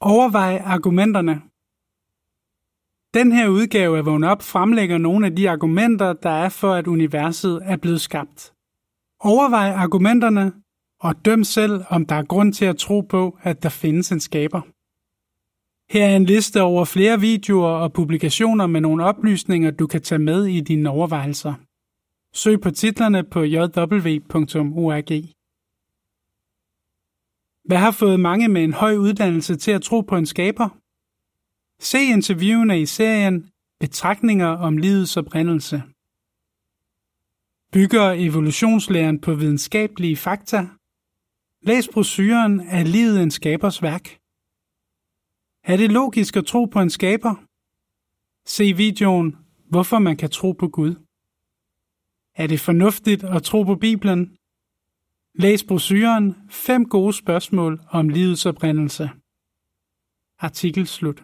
Overvej argumenterne. Den her udgave af Vågn Op fremlægger nogle af de argumenter, der er for, at universet er blevet skabt. Overvej argumenterne og døm selv, om der er grund til at tro på, at der findes en skaber. Her er en liste over flere videoer og publikationer med nogle oplysninger, du kan tage med i dine overvejelser. Søg på titlerne på jw.org. Hvad har fået mange med en høj uddannelse til at tro på en skaber? Se interviewene i serien Betragtninger om livets oprindelse. Bygger evolutionslæren på videnskabelige fakta? Læs brosyren af livet en skabers værk. Er det logisk at tro på en skaber? Se videoen Hvorfor man kan tro på Gud. Er det fornuftigt at tro på Bibelen? Læs brosyren 5 gode spørgsmål om livets oprindelse. Artikel slut.